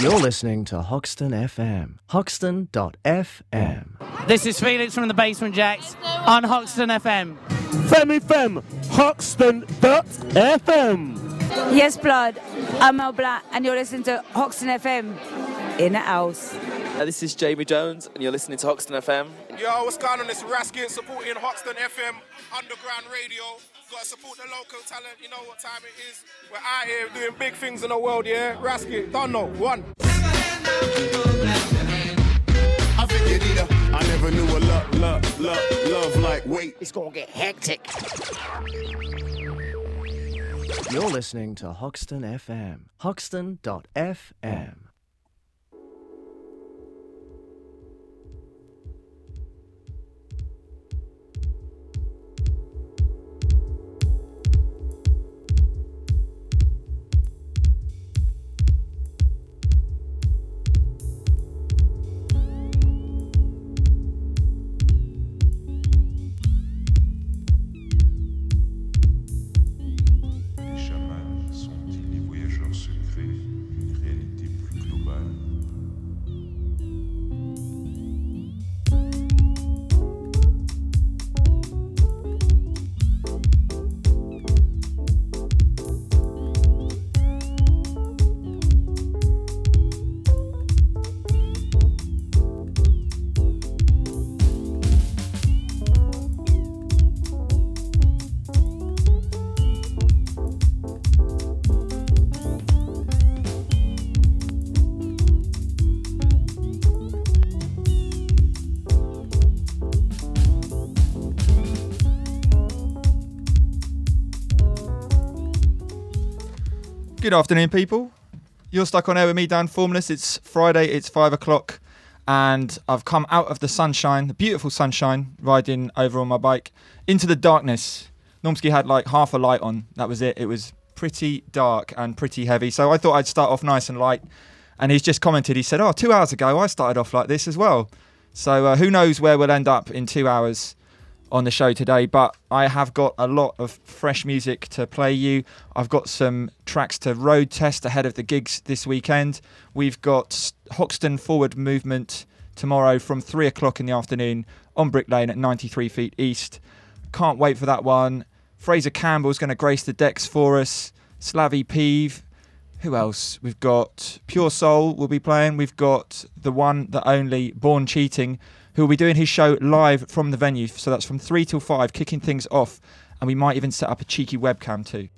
You're listening to Hoxton FM. Hoxton.fm. This is Felix from the Basement Jaxx on Hoxton FM. Femi Fem, Hoxton.fm. Yes, blood. I'm Mel Black, and you're listening to Hoxton FM in the house. Uh, this is Jamie Jones, and you're listening to Hoxton FM. Yo, what's going on? It's Raskin supporting Hoxton FM Underground Radio. Gotta support the local talent. You know what time it is. We're out here doing big things in the world, yeah? Raskin, don't know. One. I figured either. I never knew a love, love, love, love like wait. It's gonna get hectic. You're listening to Hoxton FM. Hoxton.fm. Good afternoon, people. You're stuck on air with me, Dan Formless. It's Friday, it's five o'clock, and I've come out of the sunshine, the beautiful sunshine, riding over on my bike into the darkness. Normski had like half a light on. That was it. It was pretty dark and pretty heavy. So I thought I'd start off nice and light. And he's just commented, he said, Oh, two hours ago, I started off like this as well. So uh, who knows where we'll end up in two hours on the show today, but I have got a lot of fresh music to play you. I've got some tracks to road test ahead of the gigs this weekend. We've got Hoxton Forward Movement tomorrow from three o'clock in the afternoon on Brick Lane at 93 feet east. Can't wait for that one. Fraser Campbell's going to grace the decks for us. Slavy Peeve. Who else? We've got Pure Soul will be playing. We've got the one, the only Born Cheating, who will be doing his show live from the venue. So that's from 3 till 5, kicking things off. And we might even set up a cheeky webcam too.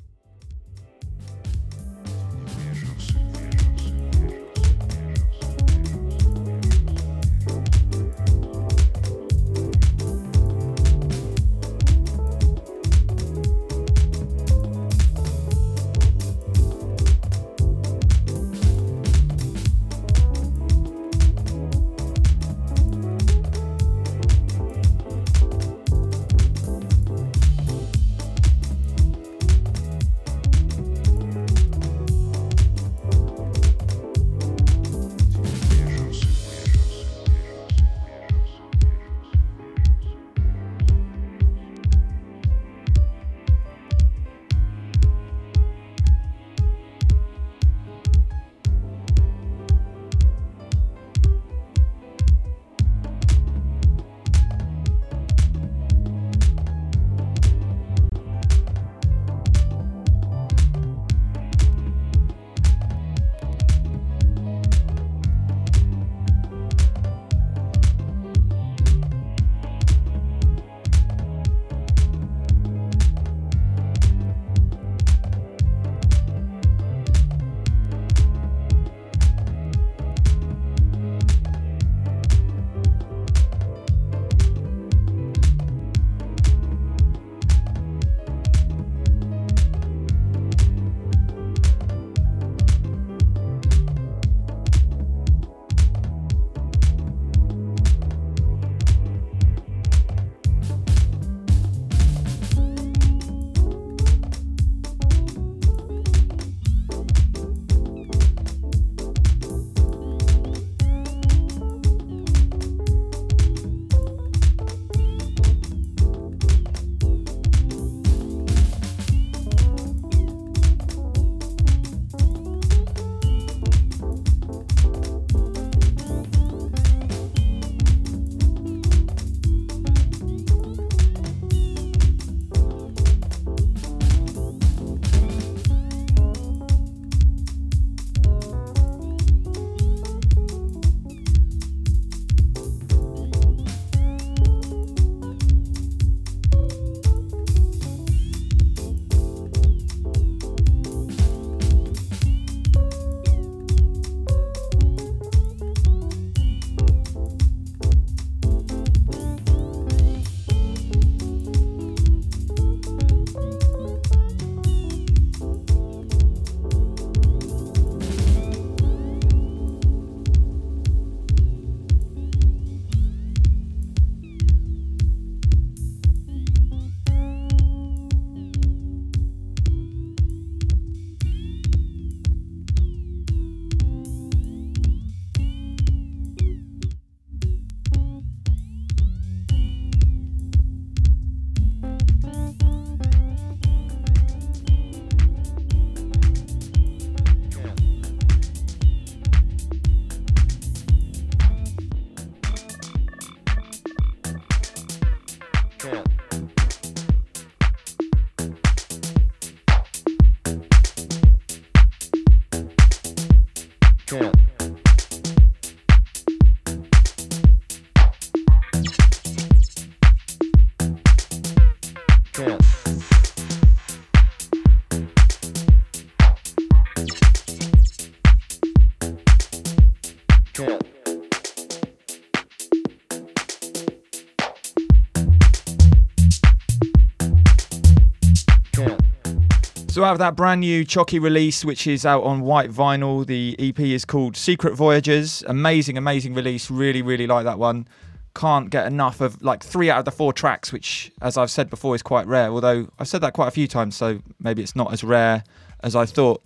So out of that brand new Chocky release, which is out on white vinyl, the EP is called Secret Voyages. Amazing, amazing release. Really, really like that one. Can't get enough of like three out of the four tracks, which, as I've said before, is quite rare. Although I've said that quite a few times, so maybe it's not as rare as I thought.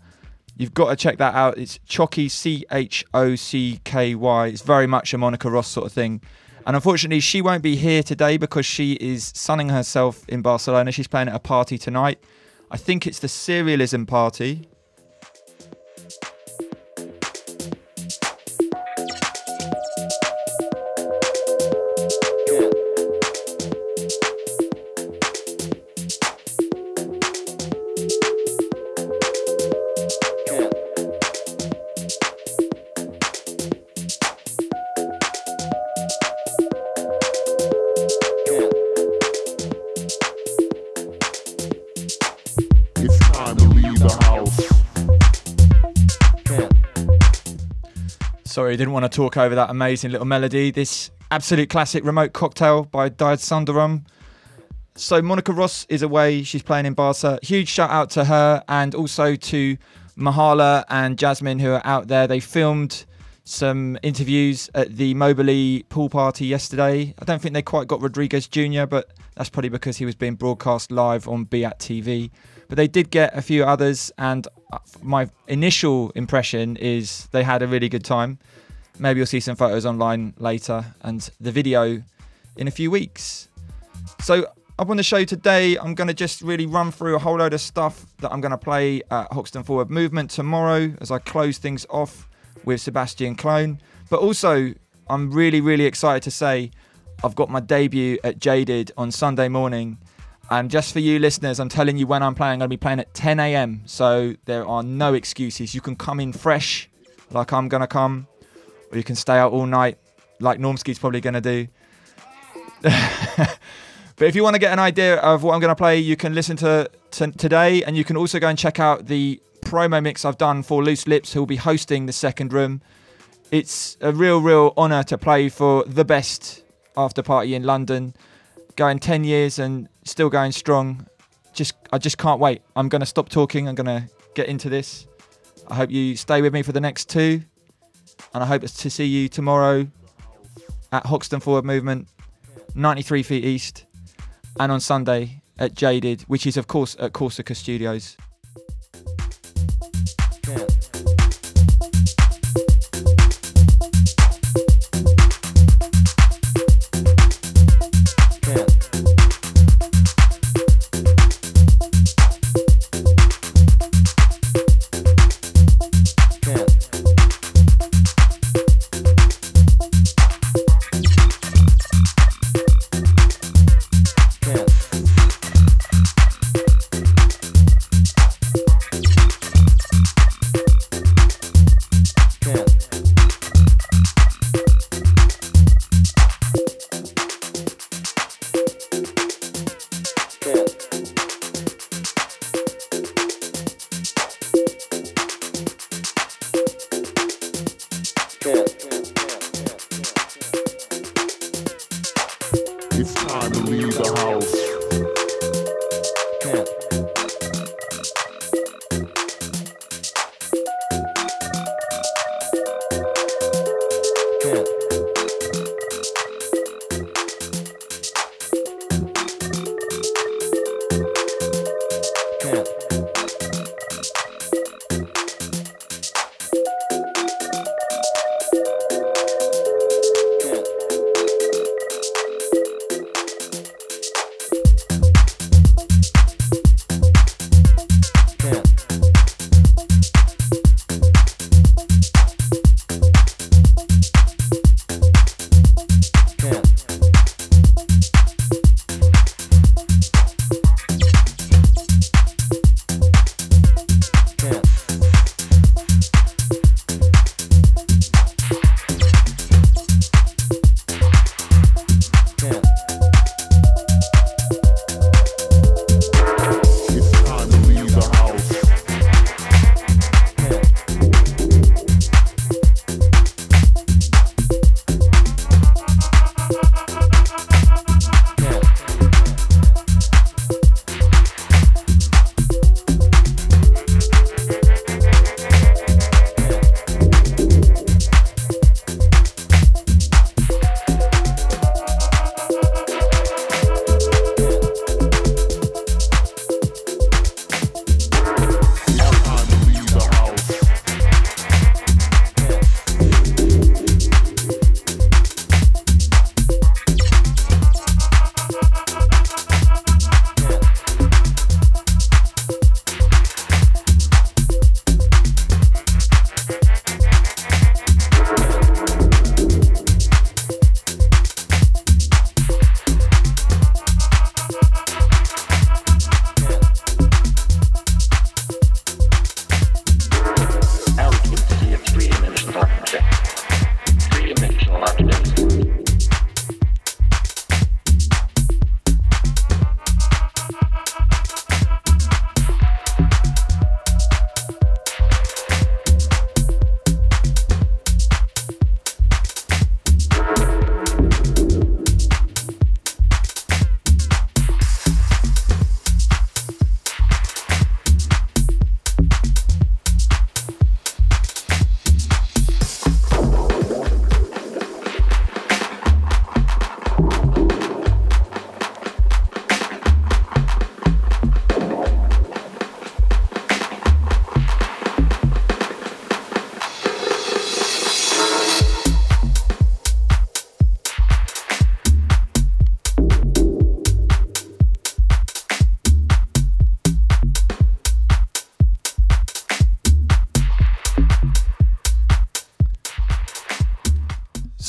You've got to check that out. It's Chocky, C H O C K Y. It's very much a Monica Ross sort of thing. And unfortunately, she won't be here today because she is sunning herself in Barcelona. She's playing at a party tonight. I think it's the Serialism Party. Sorry, didn't want to talk over that amazing little melody. This absolute classic remote cocktail by Dyed Soundorom. So Monica Ross is away. She's playing in Barca. Huge shout out to her and also to Mahala and Jasmine who are out there. They filmed some interviews at the Mobilee pool party yesterday. I don't think they quite got Rodriguez Jr., but that's probably because he was being broadcast live on Beat TV. But they did get a few others, and Uh, my initial impression is they had a really good time. Maybe you'll see some photos online later and the video in a few weeks. So, up on the show today, I'm going to just really run through a whole load of stuff that I'm going to play at Hoxton Forward Movement tomorrow as I close things off with Sebastian Clone. But also, I'm really, really excited to say I've got my debut at Jaded on Sunday morning. And just for you listeners, I'm telling you when I'm playing, I'm going to be playing at 10 a.m. So there are no excuses. You can come in fresh, like I'm going to come, or you can stay out all night, like Normski's probably going to do. But if you want to get an idea of what I'm going to play, you can listen to, to today, and you can also go and check out the promo mix I've done for Loose Lips, who will be hosting the second room. It's a real, real honour to play for the best after party in London, going 10 years and still going strong. Just, I just can't wait. I'm going to stop talking. I'm going to get into this. I hope you stay with me for the next two, and I hope to see you tomorrow at Hoxton Forward Movement, 93 feet east and on Sunday at Jaded, which is of course at Corsica Studios.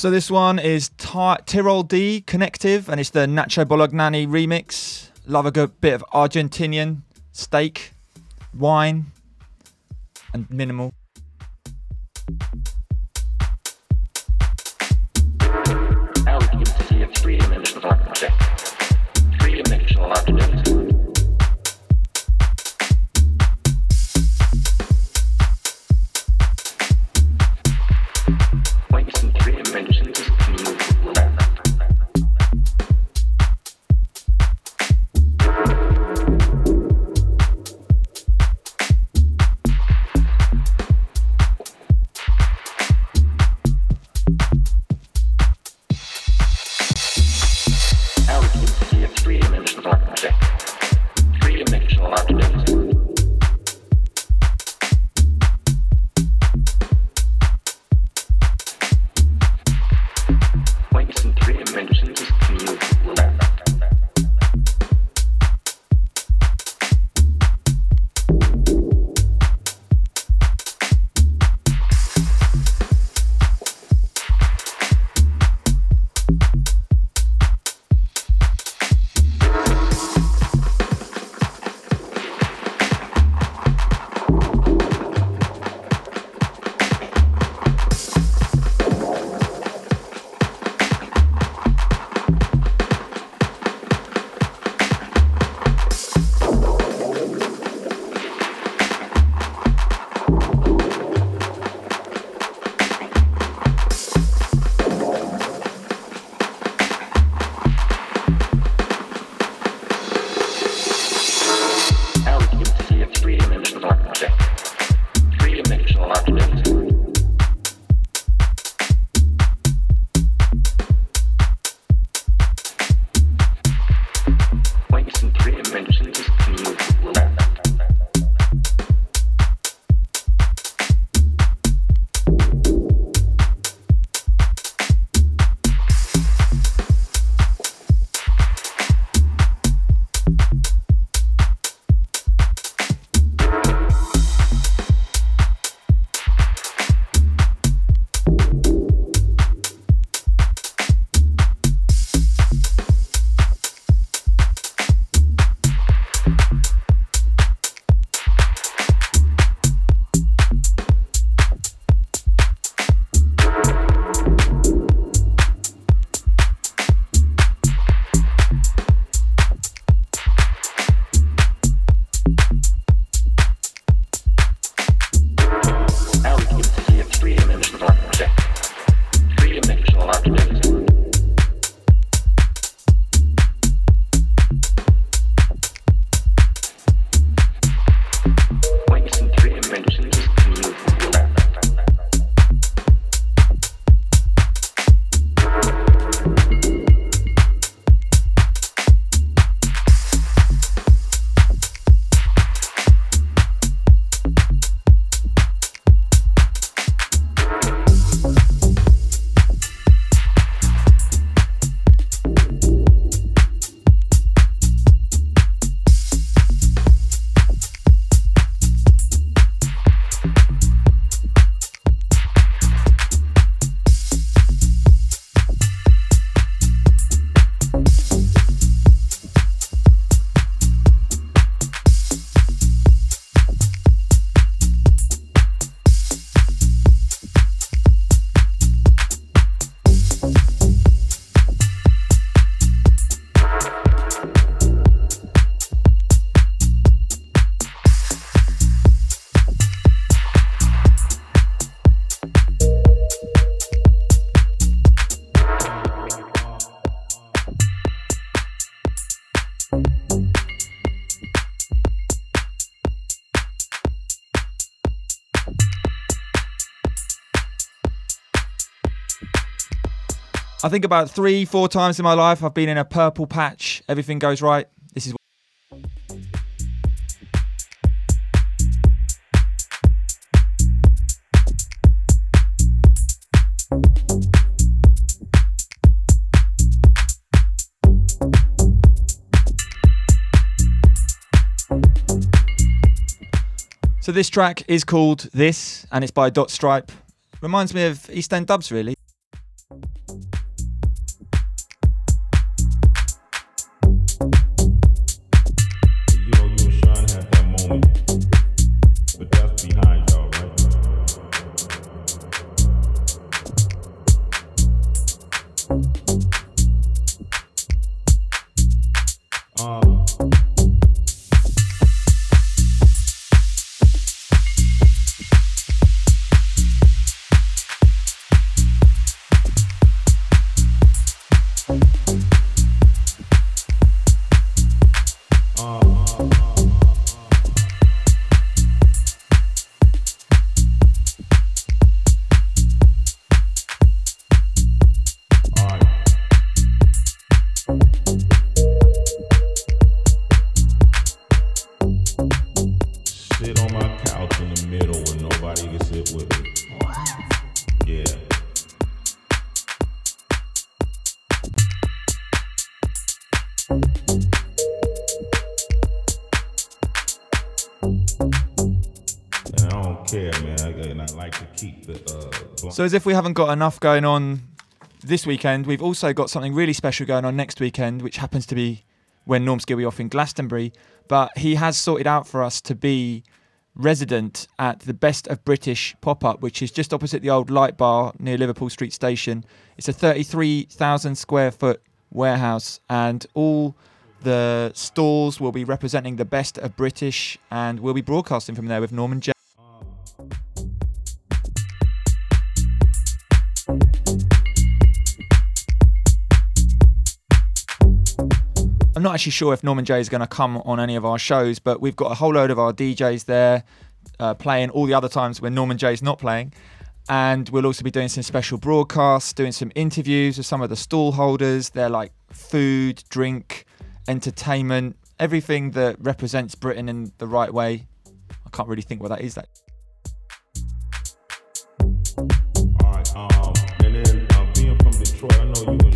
So this one is Ty- Tyrol D Connective, and it's the Nacho Bolognani remix. Love a good bit of Argentinian steak, wine, and minimal. I think about three, four times in my life I've been in a purple patch. Everything goes right. This is So this track is called This and it's by Dot Stripe. Reminds me of East End Dubs really. Uh, So, as if we haven't got enough going on this weekend, we've also got something really special going on next weekend, which happens to be when to be off in Glastonbury. But he has sorted out for us to be resident at the Best of British pop up, which is just opposite the old light bar near Liverpool Street Station. It's a 33,000 square foot warehouse, and all the stalls will be representing the best of British, and we'll be broadcasting from there with Norman Jay. I'm not actually sure if Norman Jay is going to come on any of our shows, but we've got a whole load of our DJs there uh, playing all the other times when Norman Jay is not playing. And we'll also be doing some special broadcasts, doing some interviews with some of the stall holders. They're like food, drink, entertainment, everything that represents Britain in the right way. I can't really think what that is. That Alright, um, and then uh, being from Detroit, I know you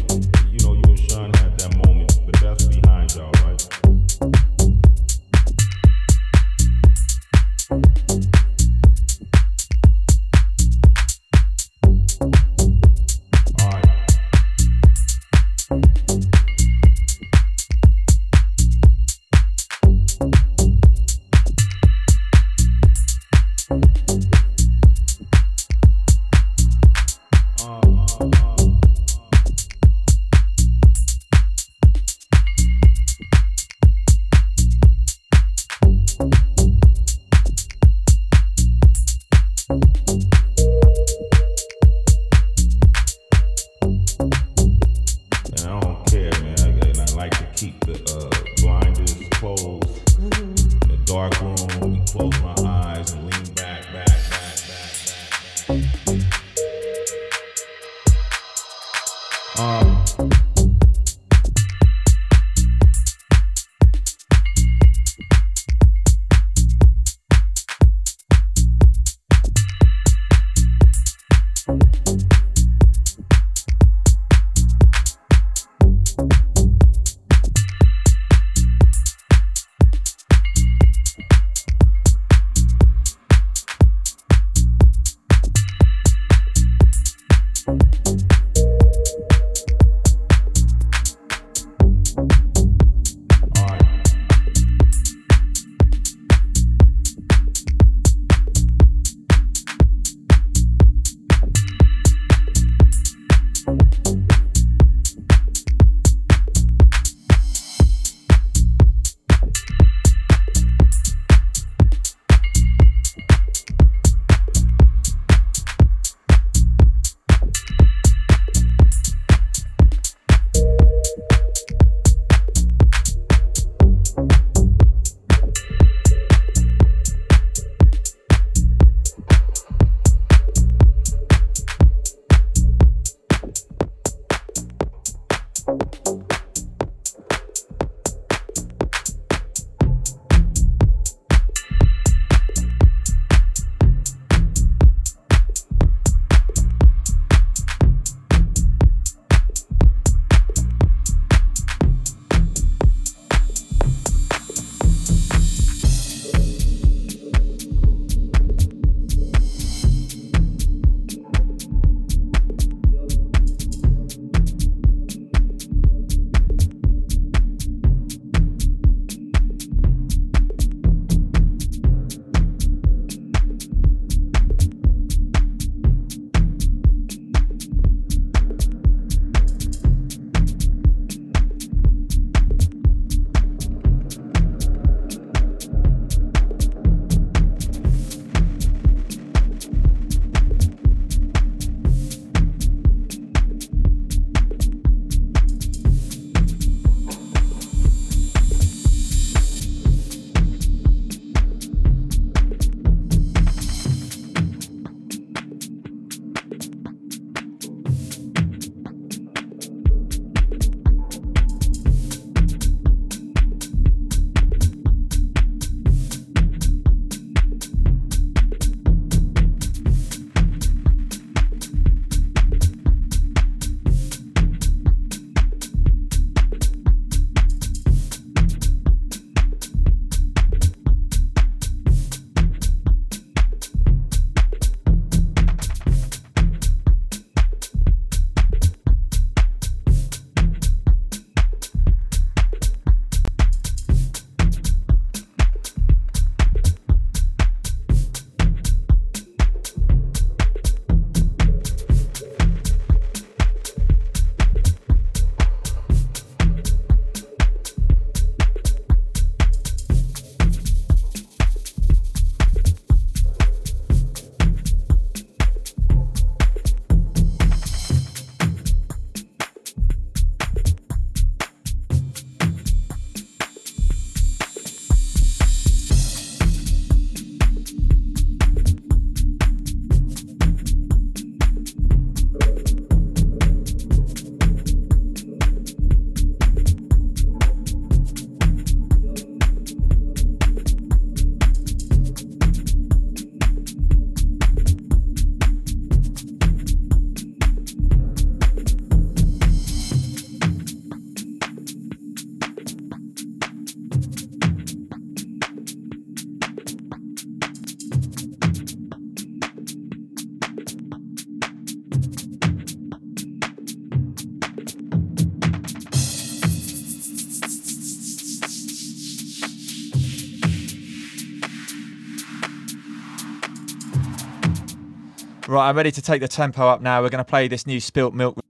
Right, I'm ready to take the tempo up now. We're going to play this new Spilt Milk.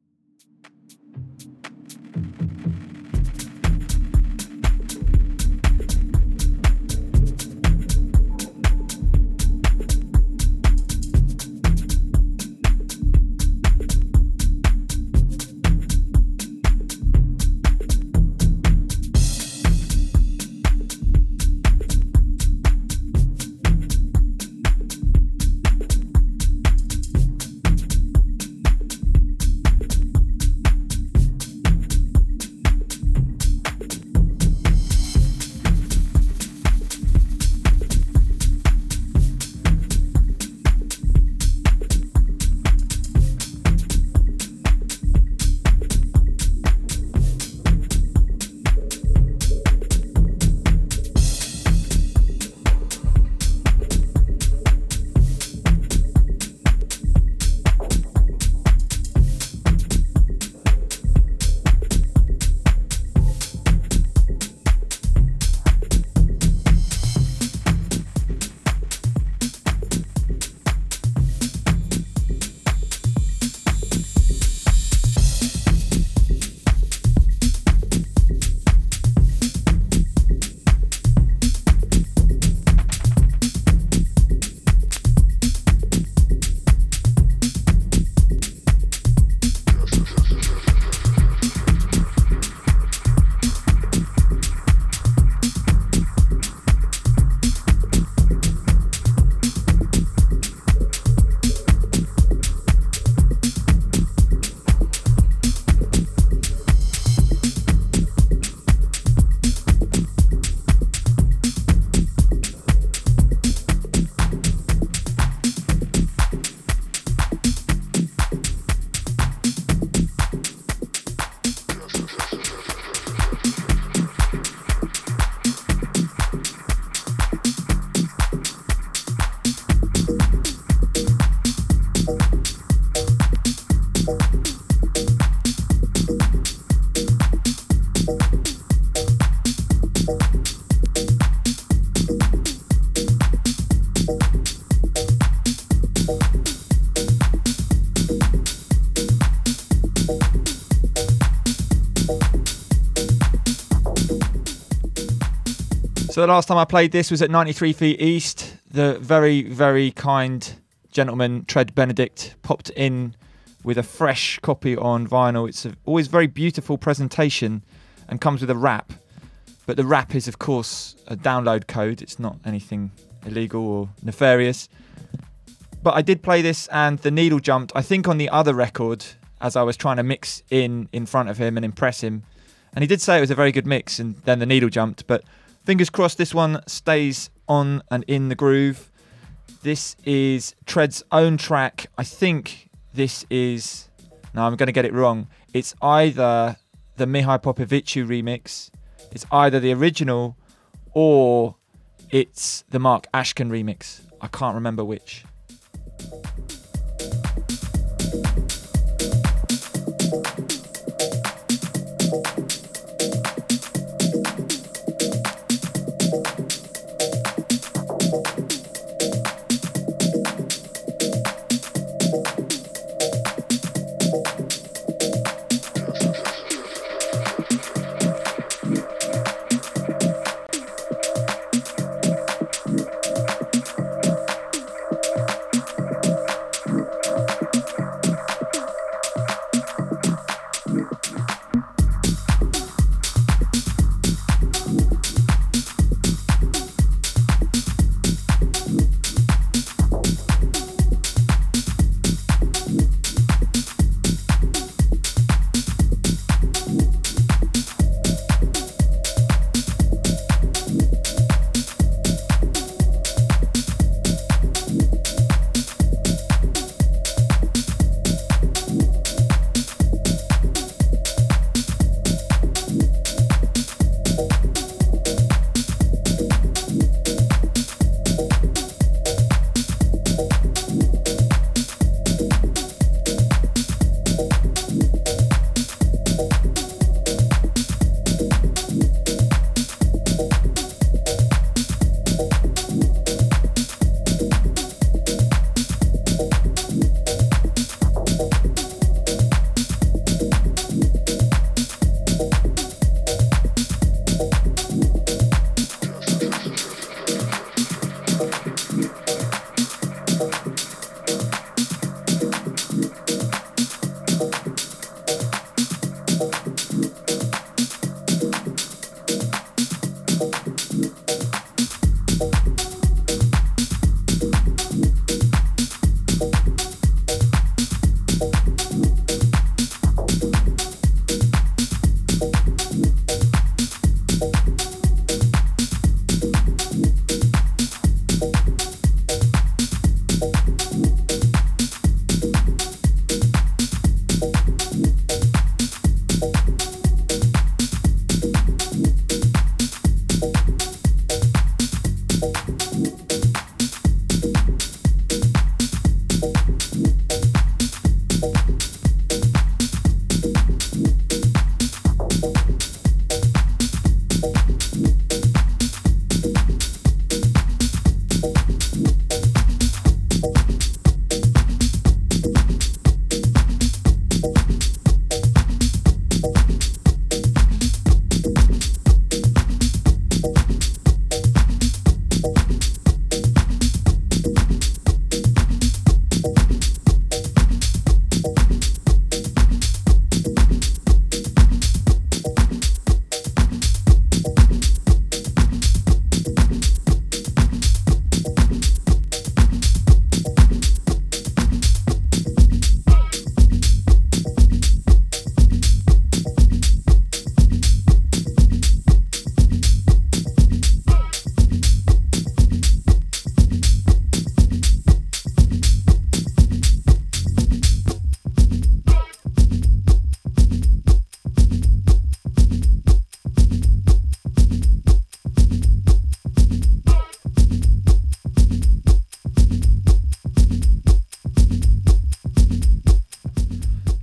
Last time I played this was at 93 Feet East. The very, very kind gentleman, Tread Benedict, popped in with a fresh copy on vinyl. It's a, always very beautiful presentation and comes with a wrap. But the wrap is, of course, a download code. It's not anything illegal or nefarious. But I did play this and the needle jumped, I think, on the other record as I was trying to mix in in front of him and impress him. And he did say it was a very good mix, and then the needle jumped. But Fingers crossed this one stays on and in the groove. This is Tread's own track. I think this is. No, I'm going to get it wrong. It's either the Mihai Popoviciu remix, it's either the original, or it's the Marc Ashken remix. I can't remember which.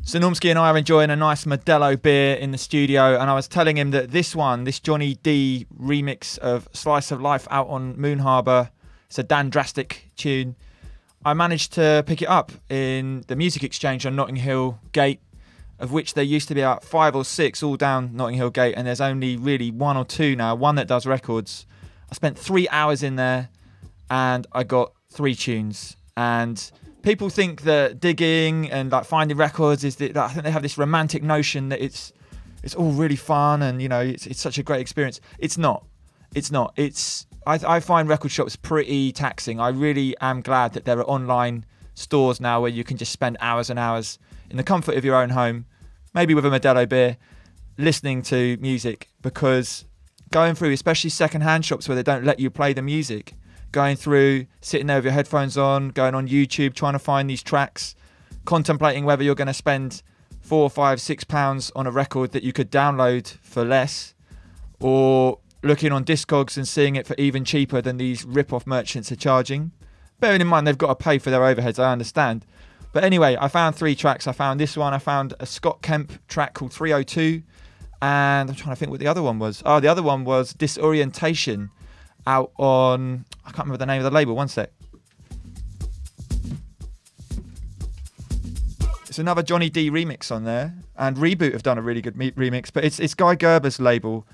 So Normski and I are enjoying a nice Modelo beer in the studio, and I was telling him that this one, this Johnny D remix of Slice of Life out on Moon Harbour, it's a Dan Drastic tune. I managed to pick it up in the Music Exchange on Notting Hill Gate, of which there used to be about five or six all down Notting Hill Gate, and there's only really one or two now, one that does records. I spent three hours in there and I got three tunes. And people think that digging and like finding records is that I think they have this romantic notion that it's it's all really fun and you know it's it's such a great experience. It's not. It's not. It's I, I find record shops pretty taxing. I really am glad that there are online stores now where you can just spend hours and hours in the comfort of your own home, maybe with a Modelo beer, listening to music because going through, especially second-hand shops where they don't let you play the music, going through, sitting there with your headphones on, going on YouTube, trying to find these tracks, contemplating whether you're going to spend four, five, six pounds on a record that you could download for less, or looking on Discogs and seeing it for even cheaper than these rip-off merchants are charging. Bearing in mind they've got to pay for their overheads, I understand. But anyway, I found three tracks. I found this one. I found a Scott Kemp track called 302 and I'm trying to think what the other one was. Oh, the other one was Disorientation out on I can't remember the name of the label. One sec. It's another Johnny D remix on there, and Reboot have done a really good me- remix. But it's it's Guy Gerber's label,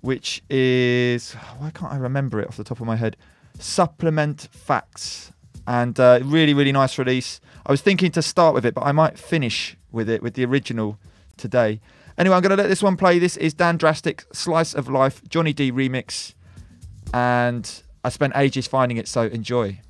which is why can't I remember it off the top of my head? Supplement Facts, and uh, really really nice release. I was thinking to start with it, but I might finish with it with the original today. Anyway, I'm going to let this one play. This is Dan Drastic, Slice of Life, Johnny D remix. And I spent ages finding it, so enjoy.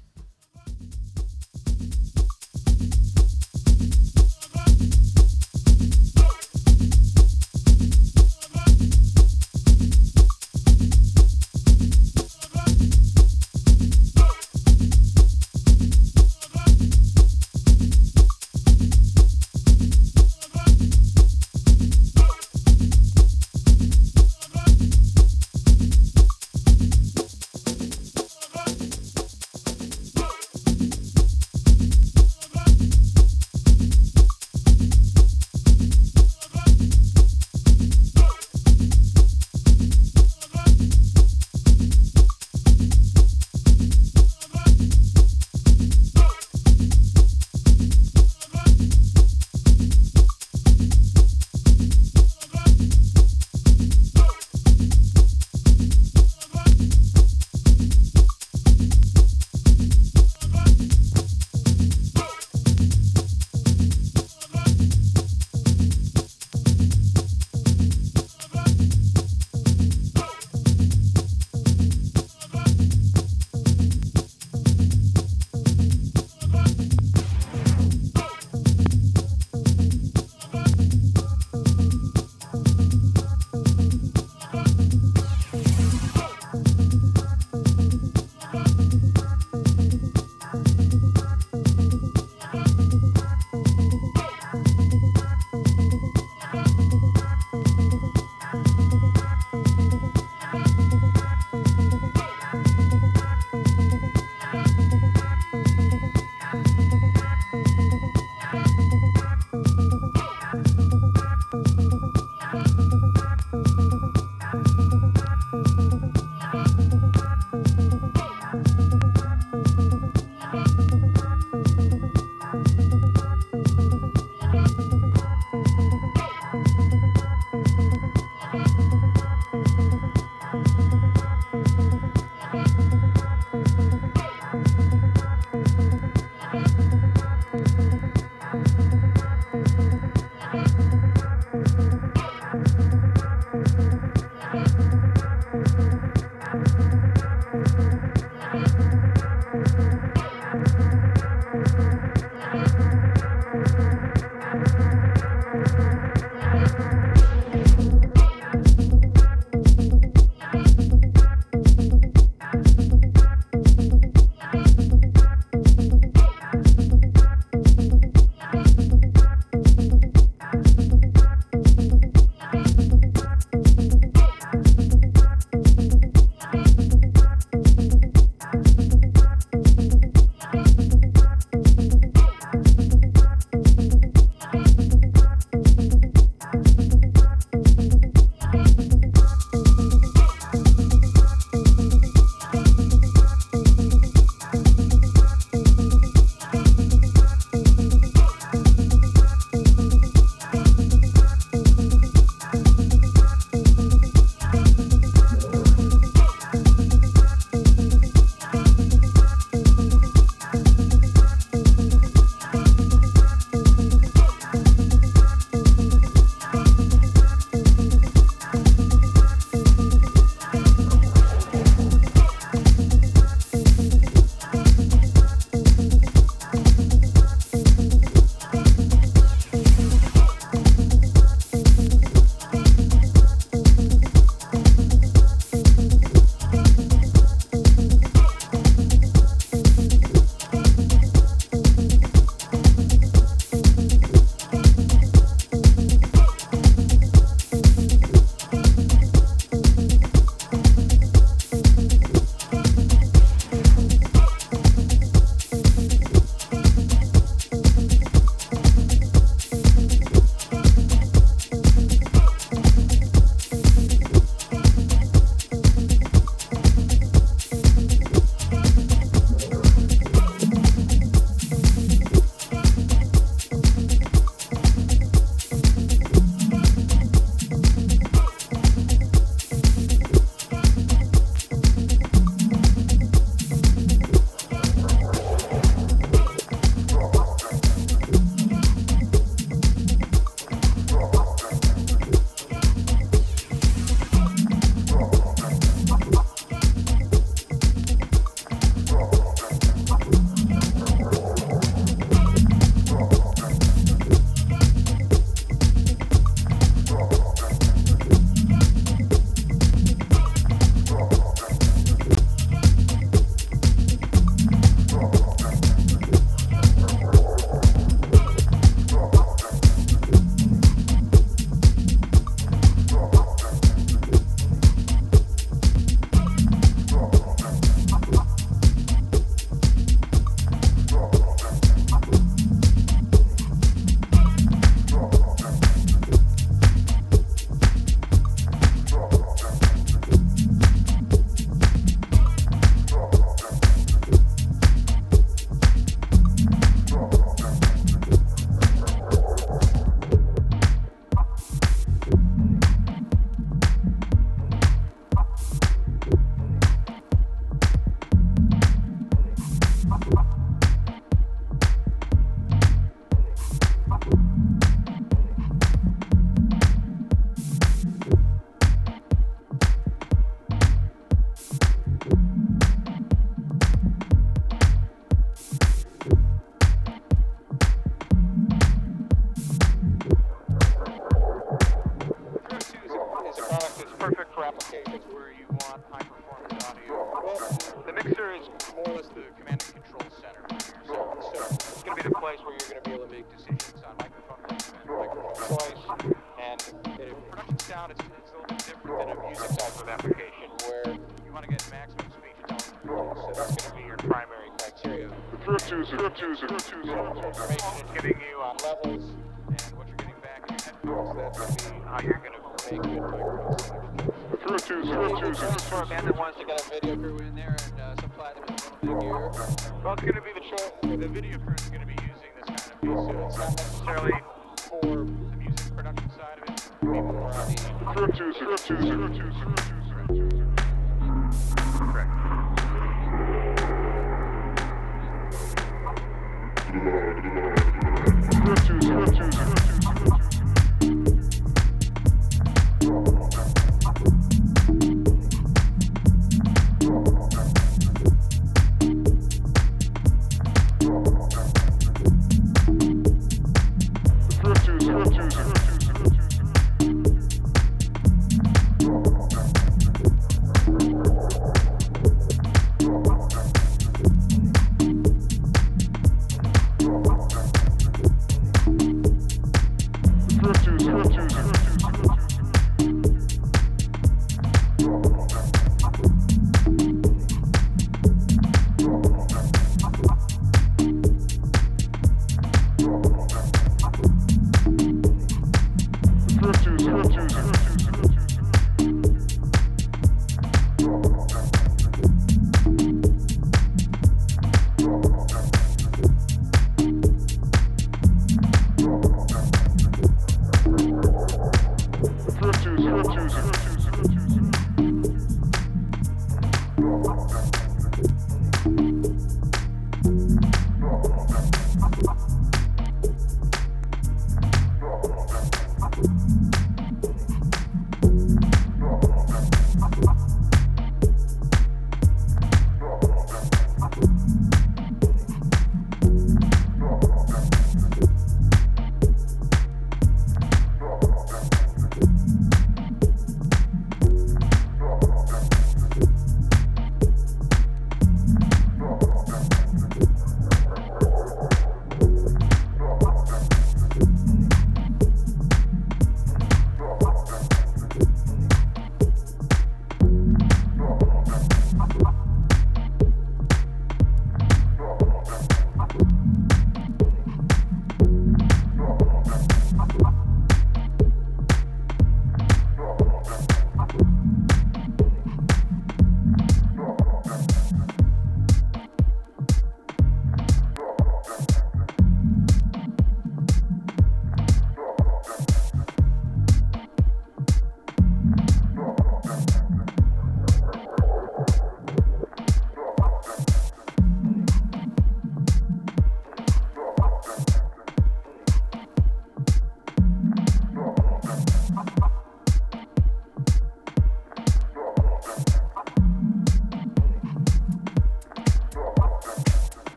Rock.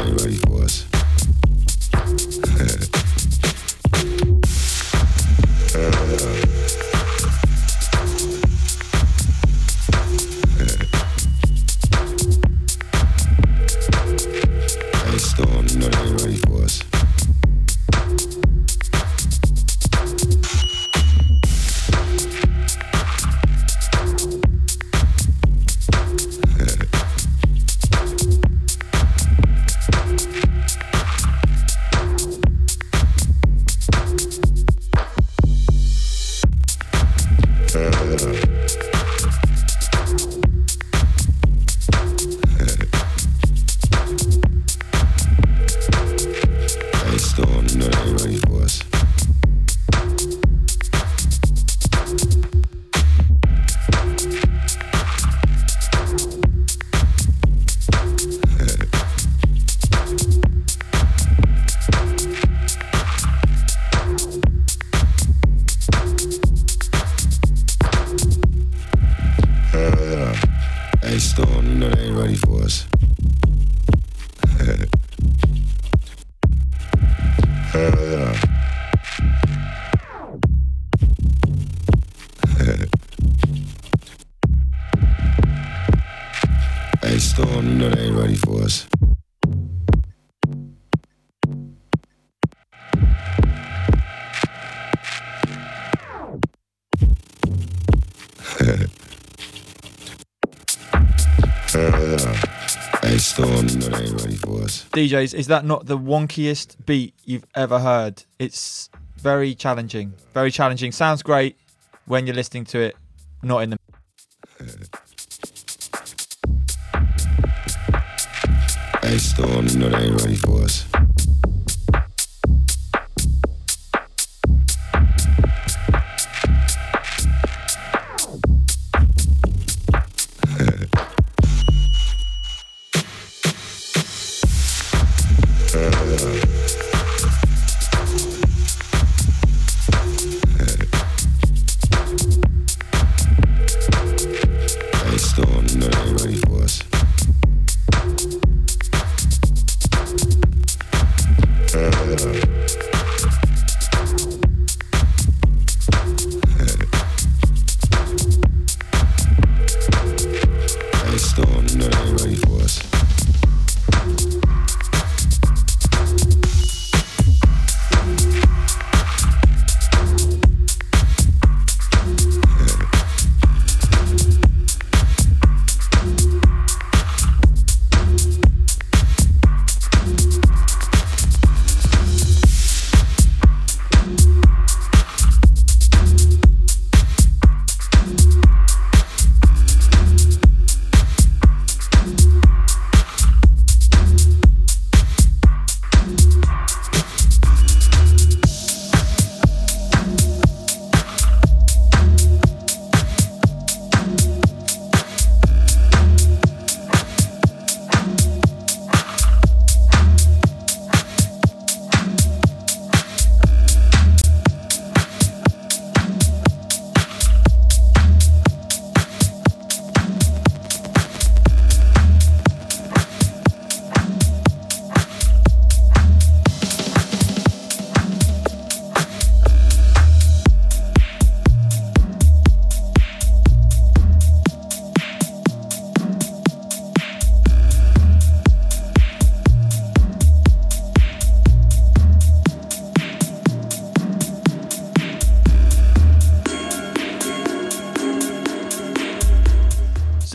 Ready for us? DJs, is that not the wonkiest beat you've ever heard? It's very challenging. Very challenging. Sounds great when you're listening to it, not in the. Hey, Storm, you know they ain't ready for us.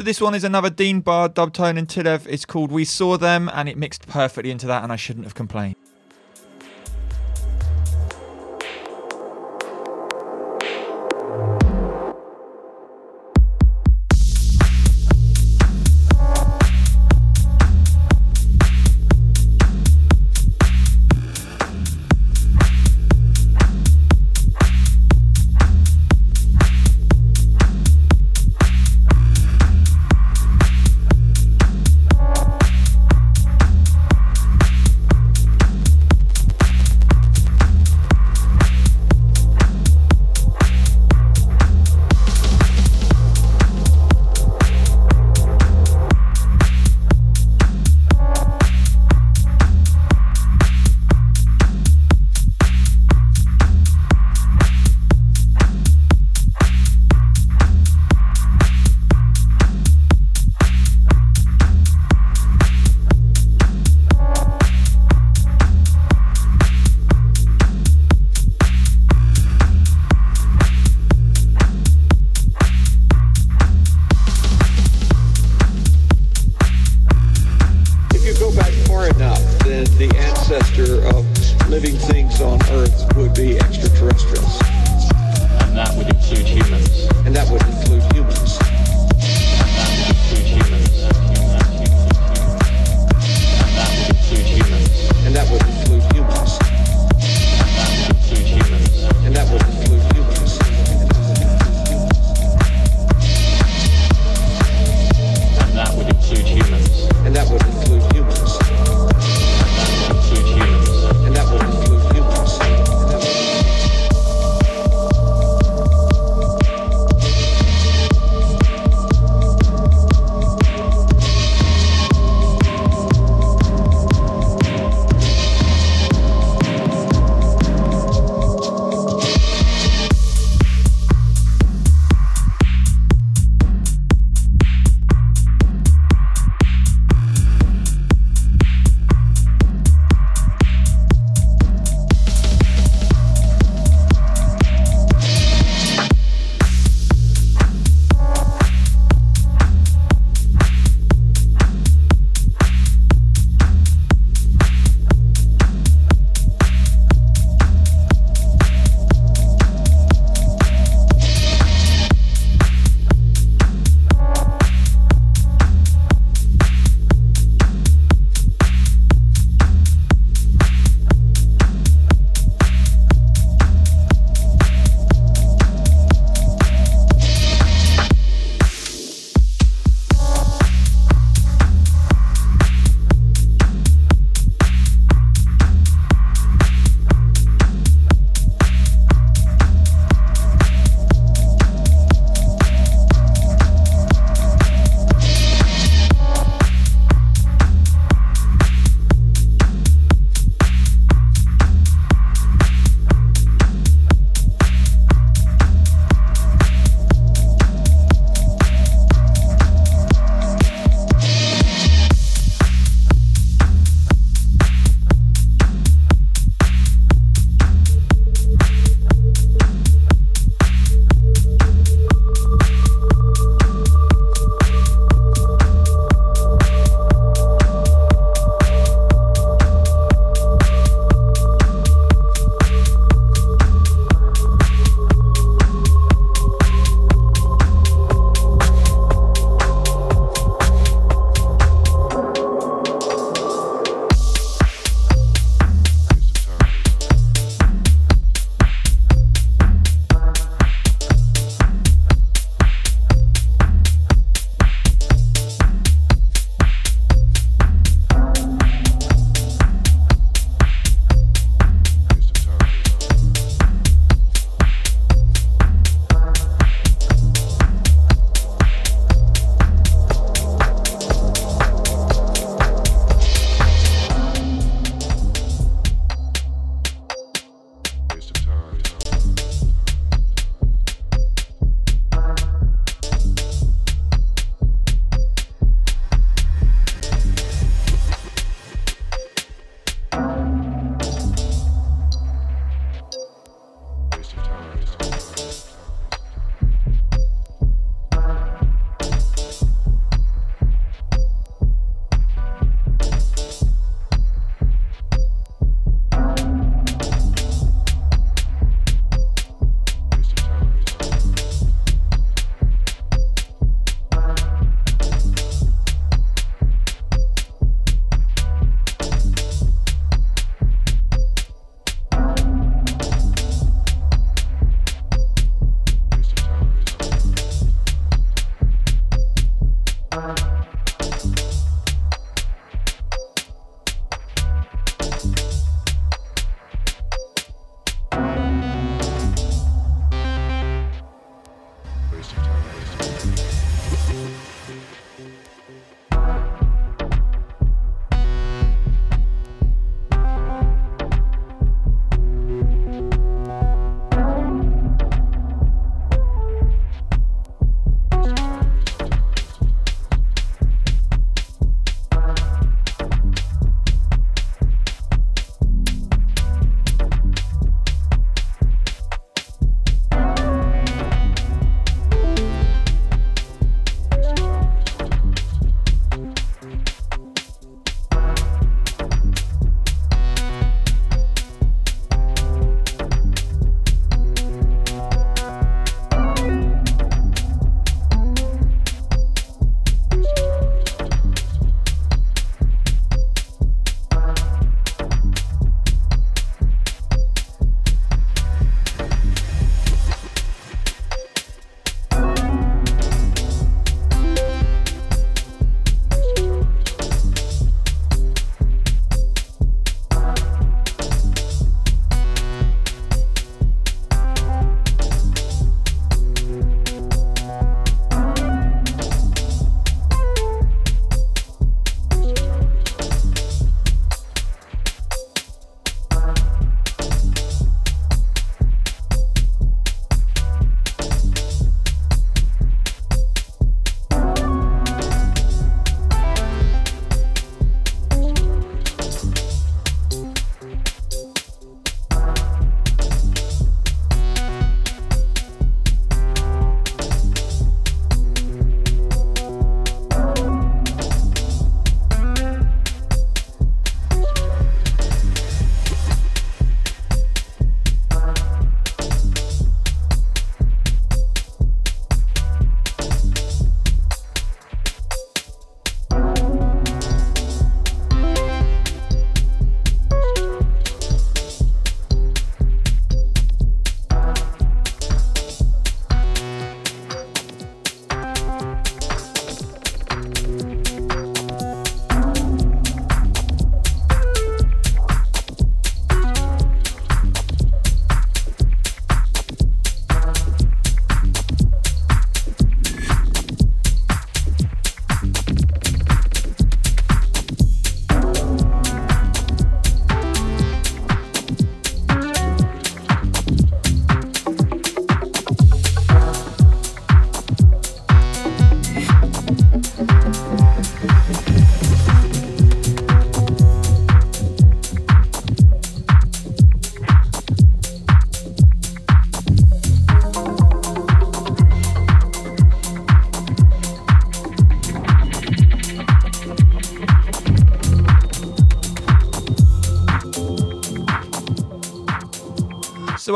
this one is another Dean Bar, Dubtone, and Tilev. It's called We Saw Them, and it mixed perfectly into that, and I shouldn't have complained.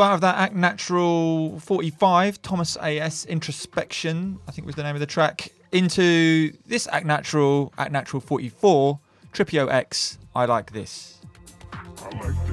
Out of that Act Natural 45, Thomas A.S. Introspection, I think was the name of the track, into this Act Natural, Act Natural 44, Tripio X, I Like This. Oh I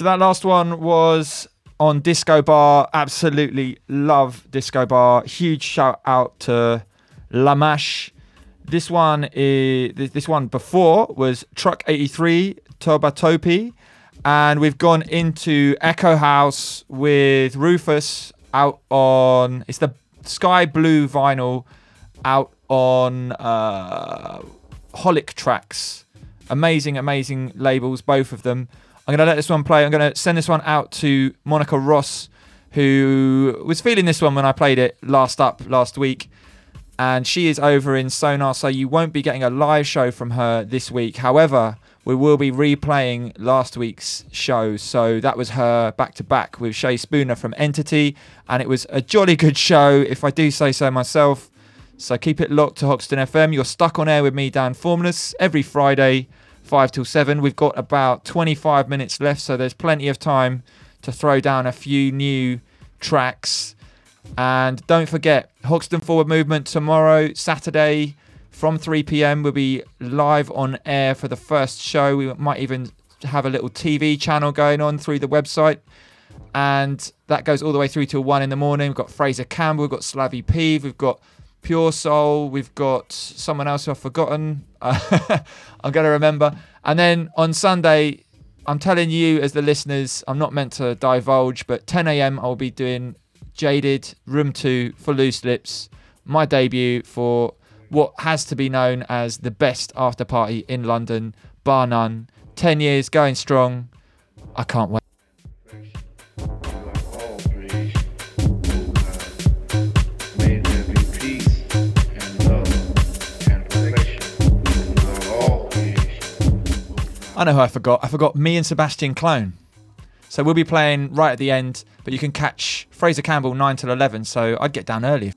So that last one was on Disco Bar. Absolutely love Disco Bar. Huge shout out to Lamash. This one is this- one before was Truck 83 Tobatopi. And we've gone into Echo House with Rufus out on it's the sky blue vinyl out on uh Holic Trax. Amazing, amazing labels, both of them. I'm gonna let this one play. I'm gonna send this one out to Monica Ross, who was feeling this one when I played it last up last week. And she is over in Sonar, so you won't be getting a live show from her this week. However, we will be replaying last week's show. So that was her back to back with Shay Spooner from Entity, and it was a jolly good show, if I do say so myself. So keep it locked to Hoxton FM. You're stuck on air with me, Dan Formless, every Friday, 5 till 7. We've got about 25 minutes left, so there's plenty of time to throw down a few new tracks. And don't forget, Hoxton Forward Movement tomorrow, Saturday, from 3 pm. We'll be live on air for the first show. We might even have a little TV channel going on through the website. And that goes all the way through till 1 in the morning. We've got Fraser Campbell, we've got Slavy Peeve, we've got Pure Soul, we've got someone else I've forgotten. I'm going to remember. And then on Sunday, I'm telling you, as the listeners, I'm not meant to divulge, but 10 a.m. I'll be doing Jaded Room 2 for Loose Lips, my debut for what has to be known as the best after party in London, bar none. 10 years going strong. I can't wait. I know who I forgot. I forgot me and Sebastian Clone. So we'll be playing right at the end, but you can catch Fraser Campbell 9 till 11, so I'd get down early.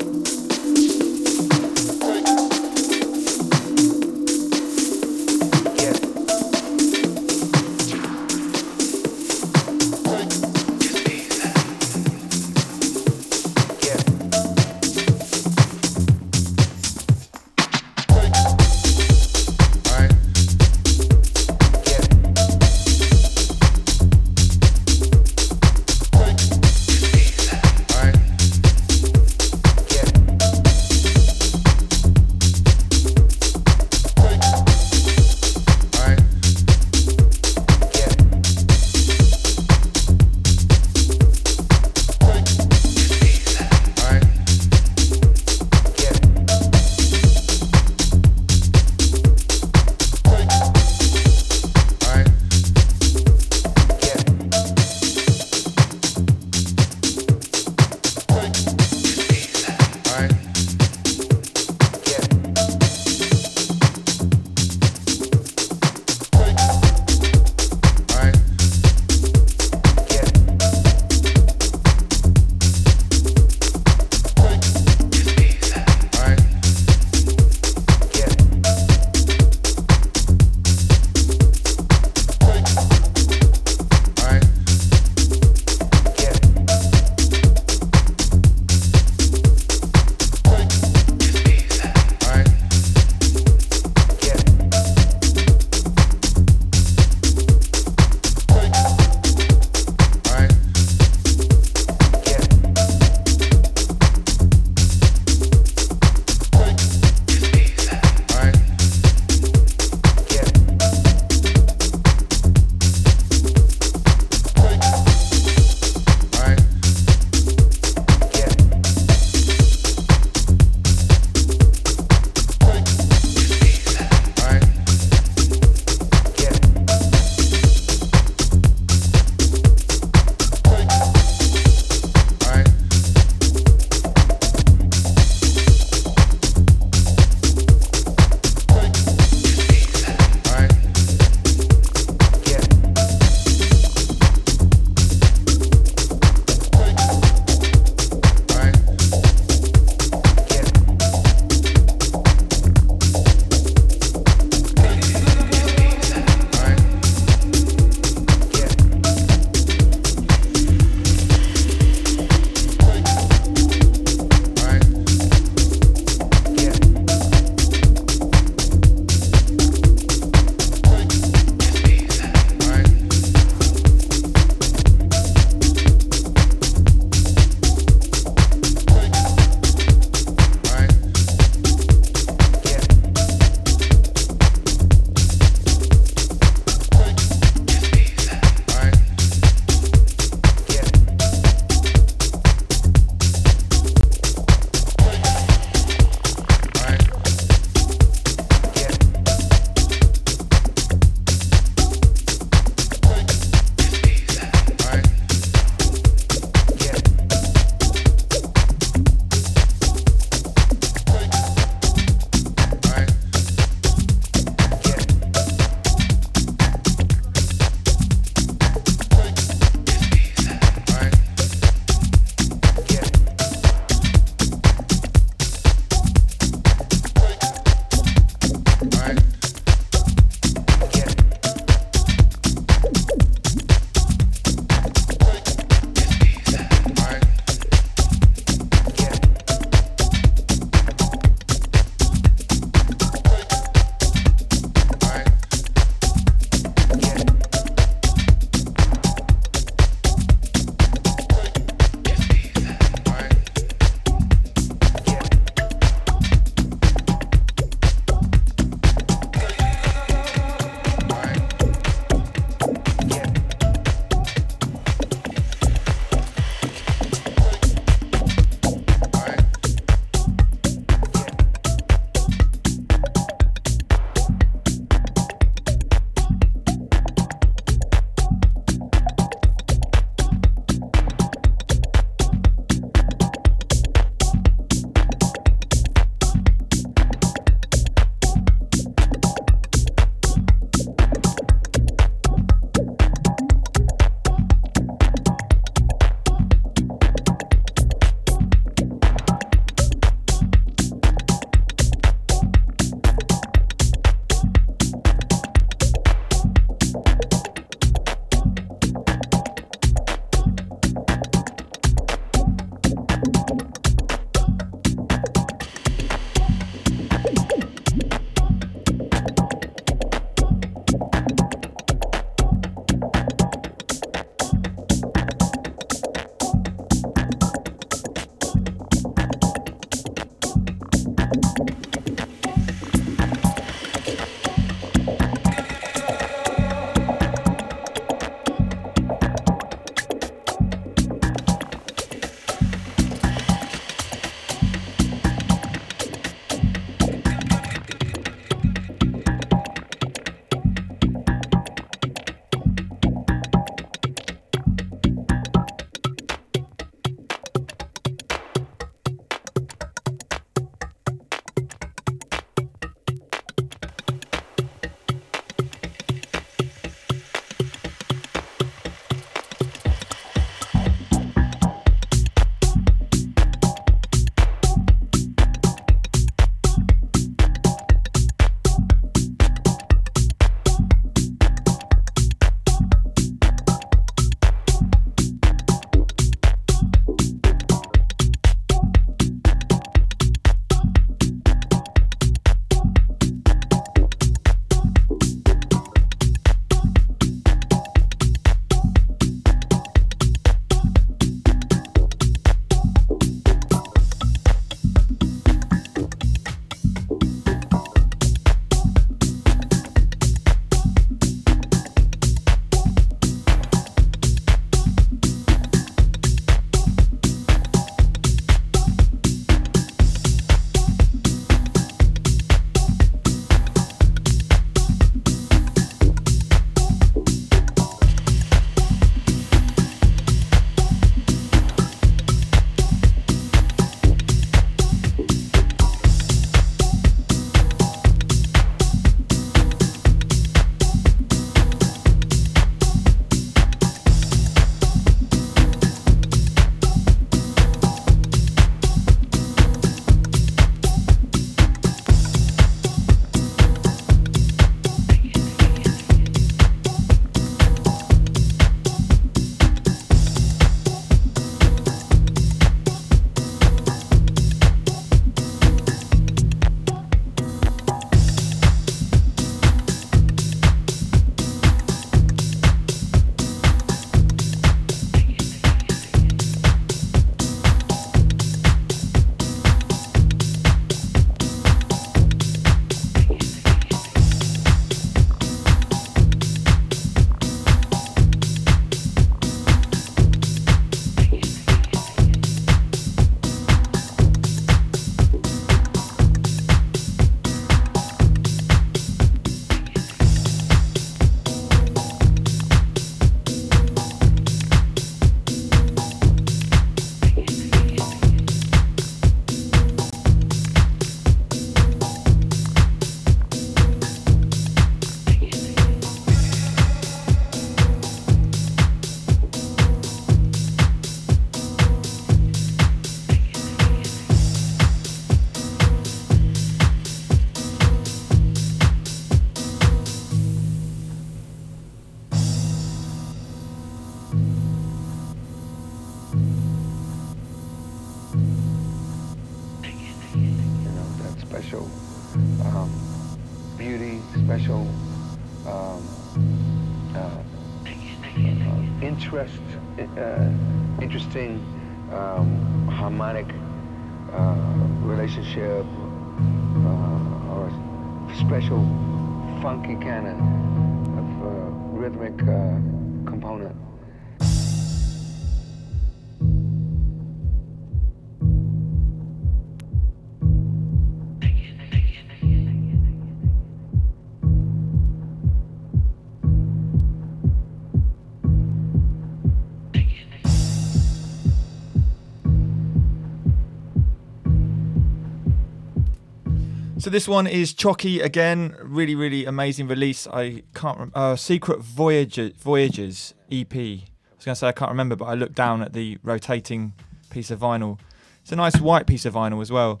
So this one is Chocky again. Really, really amazing release. I can't remember. Uh, Secret Voyager, Voyages EP. I was going to say I can't remember, but I looked down at the rotating piece of vinyl. It's a nice white piece of vinyl as well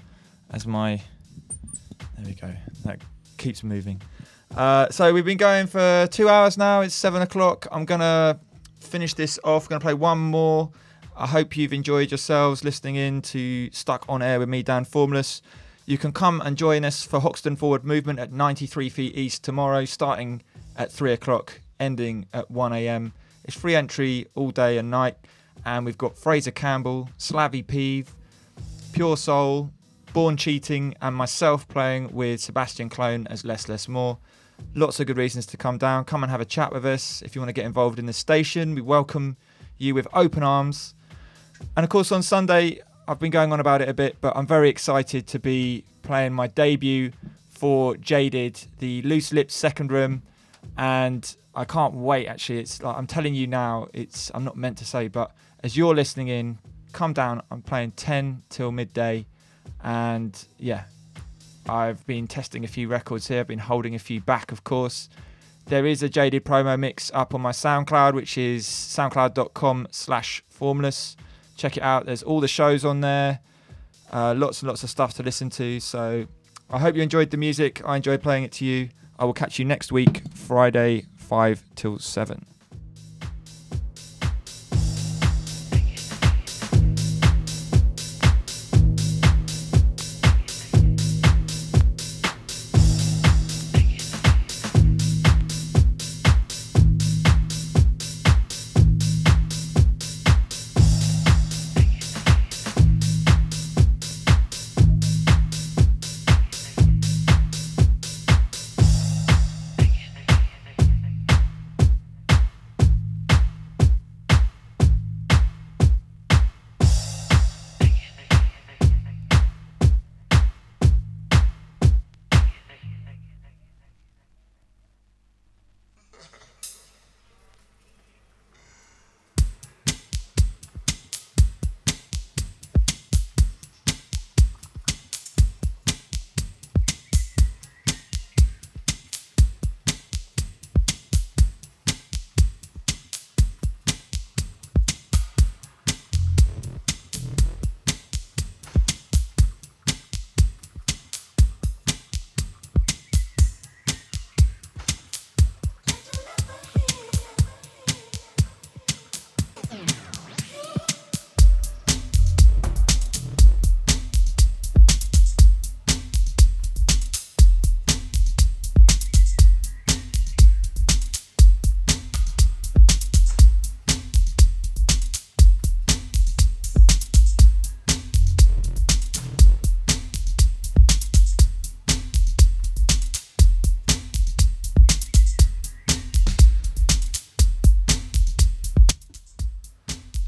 as my. There we go. That keeps moving. Uh, so we've been going for two hours now. It's seven o'clock. I'm gonna finish this off. Gonna play one more. I hope you've enjoyed yourselves listening in to Stuck on Air with me, Dan Formless. You can come and join us for Hoxton Forward Movement at 93 feet east tomorrow, starting at 3 o'clock, ending at 1 a.m. It's free entry all day and night. And we've got Fraser Campbell, Slavy Peeve, Pure Soul, Born Cheating, and myself playing with Sebastian Clone as Less Less More. Lots of good reasons to come down. Come and have a chat with us. If you want to get involved in the station, we welcome you with open arms. And of course, on Sunday, I've been going on about it a bit, but I'm very excited to be playing my debut for Jaded, the Loose Lips second room, and I can't wait. Actually, it's like I'm telling you now. It's I'm not meant to say, but as you're listening in, come down. I'm playing 10 till midday, and yeah, I've been testing a few records here. I've been holding a few back, of course. There is a Jaded promo mix up on my SoundCloud, which is soundcloud.com slash. Check it out. There's all the shows on there. Uh, lots and lots of stuff to listen to. So I hope you enjoyed the music. I enjoyed playing it to you. I will catch you next week, Friday, 5 till 7.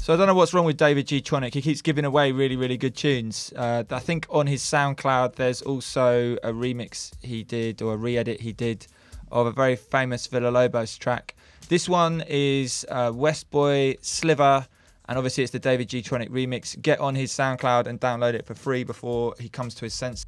So I don't know what's wrong with David G. Tronic. He keeps giving away really, really good tunes. Uh, I think on his SoundCloud, there's also a remix he did or a re-edit he did of a very famous Villalobos track. This one is uh, West Boy Sliver, and obviously it's the David G. Tronic remix. Get on his SoundCloud and download it for free before he comes to his senses.